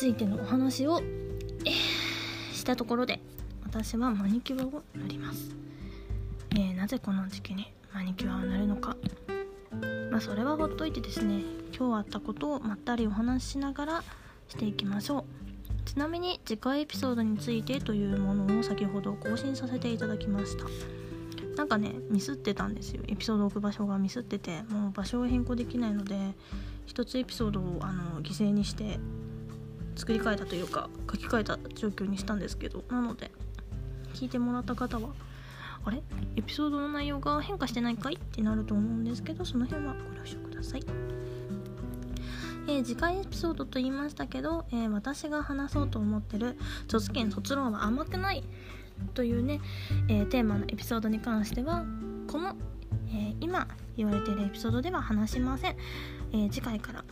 ついてのお話を、えー、したところで私はマニキュアを塗ります、えー、なぜこの時期にマニキュアを塗るのか。まあそれはほっといてですね今日あったことをまったりお話ししながらしていきましょう。ちなみに次回エピソードについてというものを先ほど更新させていただきました。なんかねミスってたんですよ。エピソード置く場所がミスっててもう場所を変更できないので一つエピソードをあの犠牲にして作り変えたというか書き換えた状況にしたんですけどなので聞いてもらった方はあれ？エピソードの内容が変化してないかい？ってなると思うんですけどその辺はご了承ください。えー、次回エピソードと言いましたけど、えー、私が話そうと思ってる「卒検卒論は甘くない」というね、えー、テーマのエピソードに関してはこの、え今言われているエピソードでは話しません、え次回から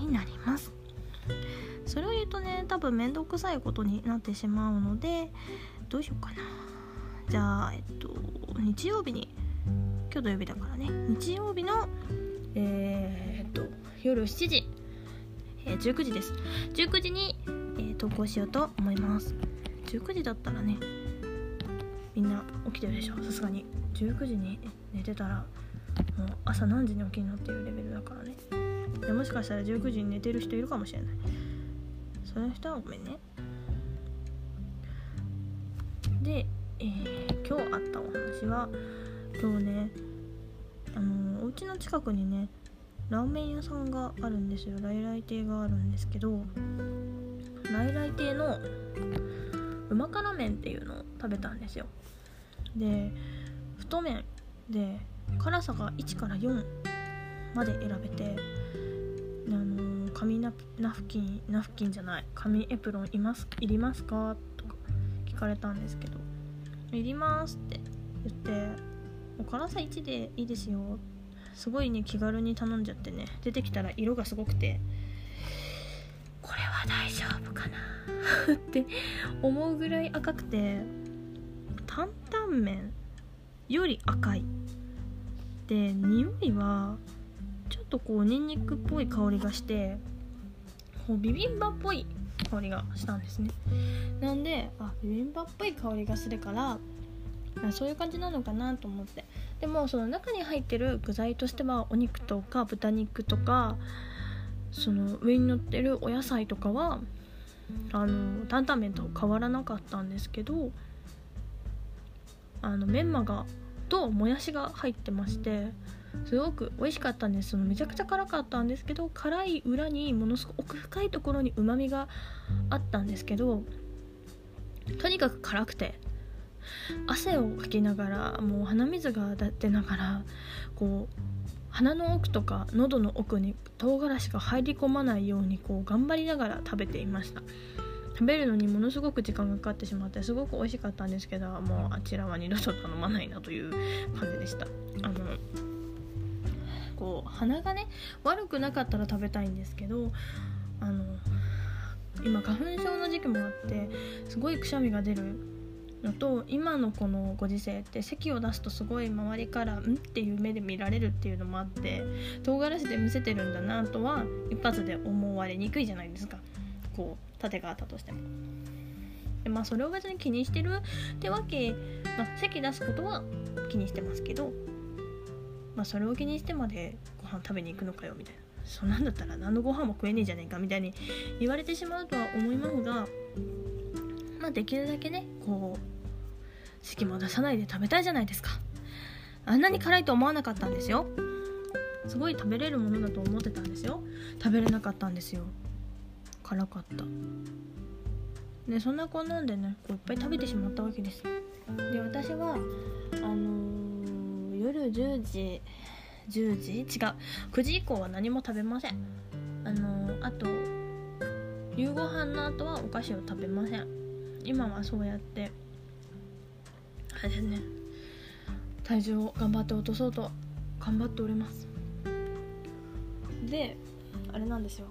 になります。それを言うとね多分面倒くさいことになってしまうのでどうしようかな。じゃあえっと日曜日に今日土曜日だからね。日曜日のえー、っと夜7時、えー、19時です。19時に、えー、投稿しようと思います。19時だったらねみんな起きてるでしょ。さすがに。19時に寝てたらもう朝何時に起きるのっていうレベルだからね。でもしかしたら19時に寝てる人いるかもしれない。その人はごめんね。で、えー、今日あったお話は今日ねあのお家の近くにねラーメン屋さんがあるんですよ。来来亭があるんですけど来来亭のうま辛麺っていうのを食べたんですよ。で太麺で辛さが1から4まで選べてあの紙ナフキンナフキンじゃない紙エプロンいますいりますかとか聞かれたんですけどいりますって言ってお辛さ1でいいですよ。すごいね気軽に頼んじゃってね。出てきたら色がすごくてこれは大丈夫かな？って思うぐらい赤くて担々麺より赤い。で匂いはとこうニンニクっぽい香りがしてこうビビンバっぽい香りがしたんですね。なんであビビンバっぽい香りがするからそういう感じなのかなと思って。でもその中に入ってる具材としてはお肉とか豚肉とかその上に乗ってるお野菜とかはあの担々麺と変わらなかったんですけどあのメンマがともやしが入ってましてすごく美味しかったんです。そのめちゃくちゃ辛かったんですけど辛い裏にものすごく奥深いところにうまみがあったんですけどとにかく辛くて汗をかきながらもう鼻水が出ながらこう鼻の奥とか喉の奥に唐辛子が入り込まないようにこう頑張りながら食べていました。食べるのにものすごく時間がかかってしまってすごく美味しかったんですけどもうあちらは二度と頼まないなという感じでした。あのこう鼻がね悪くなかったら食べたいんですけどあの今花粉症の時期もあってすごいくしゃみが出るのと今のこのご時世って咳を出すとすごい周りから「ん?」っていう目で見られるっていうのもあって唐辛子で見せてるんだなとは一発で思われにくいじゃないですかこう盾があったとしても。でまあそれを別に気にしてるってわけ、まあ、席出すことは気にしてますけど、まあ、それを気にしてまでご飯食べに行くのかよみたいな。そんなんだったら何のご飯も食えねえじゃねえかみたいに言われてしまうとは思いますがまあできるだけねこう席も出さないで食べたいじゃないですか。あんなに辛いと思わなかったんですよ。すごい食べれるものだと思ってたんですよ。食べれなかったんですよ。辛かった。でそんなこんなんでねこういっぱい食べてしまったわけです。で私はあの、夜10時10時？違う。9時以降は何も食べません。あの、あと夕ご飯の後はお菓子を食べません。今はそうやってあれですね。体重を頑張って落とそうと頑張っております。であれなんですよ。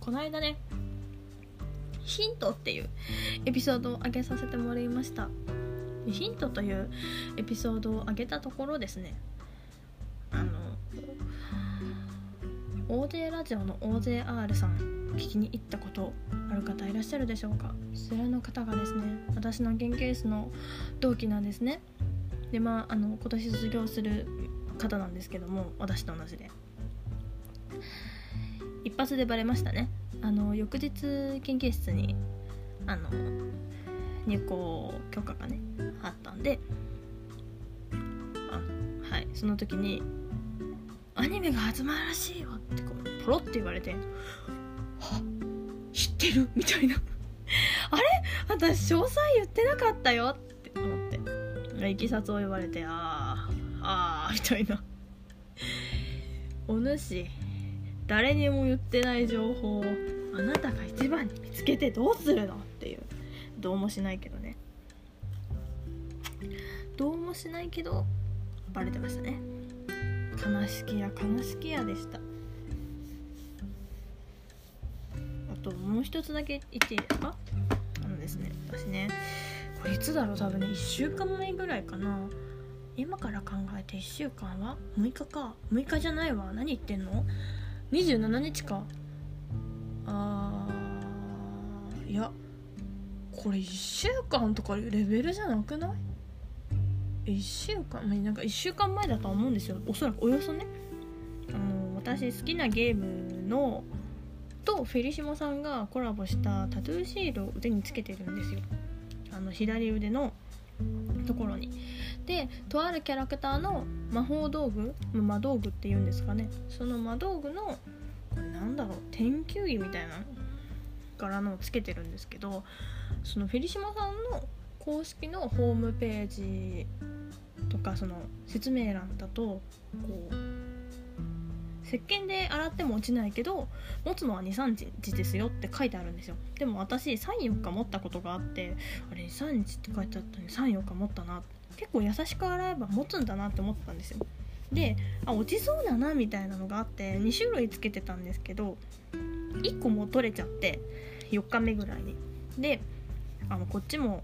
この間ねヒントっていうエピソードを上げさせてもらいました。ヒントというエピソードを上げたところですね。あの OJ ラジオの OJR さん聞きに行ったことある方いらっしゃるでしょうか？それの方がですね私の研究室の同期なんですね。でまああの今年卒業する方なんですけども私と同じで。一発でバレましたね。あの翌日研究室にあの入校許可がねであはいその時に「アニメが始まるらしいよ」ってこうポロって言われて「は知ってる? 」みたいな。あれ？私詳細言ってなかったよって思って。いきさつを言われてああああみたいな。お主誰にも言ってない情報をあなたが一番に見つけてどうするの？っていう。どうもしないけど。もしないけどバレてましたね。悲しきや悲しきやでした。あともう一つだけ言っていいですか？あのですね私ねこれいつだろう？多分ね1週間前ぐらいかな。今から考えて1週間は？6日か。6日じゃないわ。何言ってんの？27日か。あーいやこれ1週間とかレベルじゃなくない？1週間まあなんか1週間前だとは思うんですよ。おそらくおよそね。あの私好きなゲームのとフェリシモさんがコラボしたタトゥーシールを腕につけてるんですよ。あの左腕のところに。でとあるキャラクターの魔法道具魔道具っていうんですかね。その魔道具のこれなんだろう天球儀みたいな柄のをつけてるんですけどそのフェリシマさんの公式のホームページとかその説明欄だとこう石鹸で洗っても落ちないけど持つのは23日ですよって書いてあるんですよ。でも私34日持ったことがあってあれ23日って書いてあったのに34日持ったな。結構優しく洗えば持つんだなって思ったんですよ。であ落ちそうだなみたいなのがあって2種類つけてたんですけど1個も取れちゃって4日目ぐらいに。であのこっちも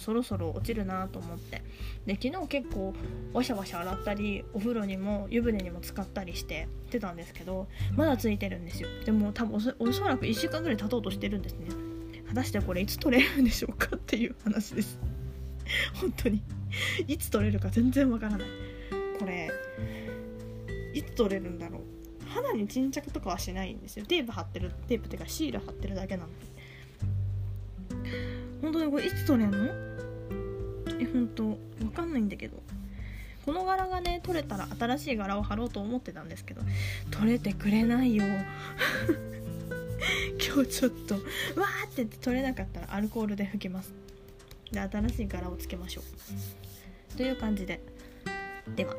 そろそろ落ちるなと思って。で昨日結構ワシャワシャ洗ったりお風呂にも湯船にも使ったりしててたんですけどまだついてるんですよ。でも多分おそおそらく1週間ぐらい経とうとしてるんですね。果たしてこれいつ取れるんでしょうかっていう話です。本当に。いつ取れるか全然わからない。これいつ取れるんだろう。肌に沈着とかはしないんですよ。テープ貼ってるテープっていうかシール貼ってるだけなんで本当にこれいつ取れんの？え本当わかんないんだけど。この柄がね取れたら新しい柄を貼ろうと思ってたんですけど取れてくれないよ。今日ちょっとわーって言って取れなかったらアルコールで拭きます。で新しい柄をつけましょう。という感じで。では。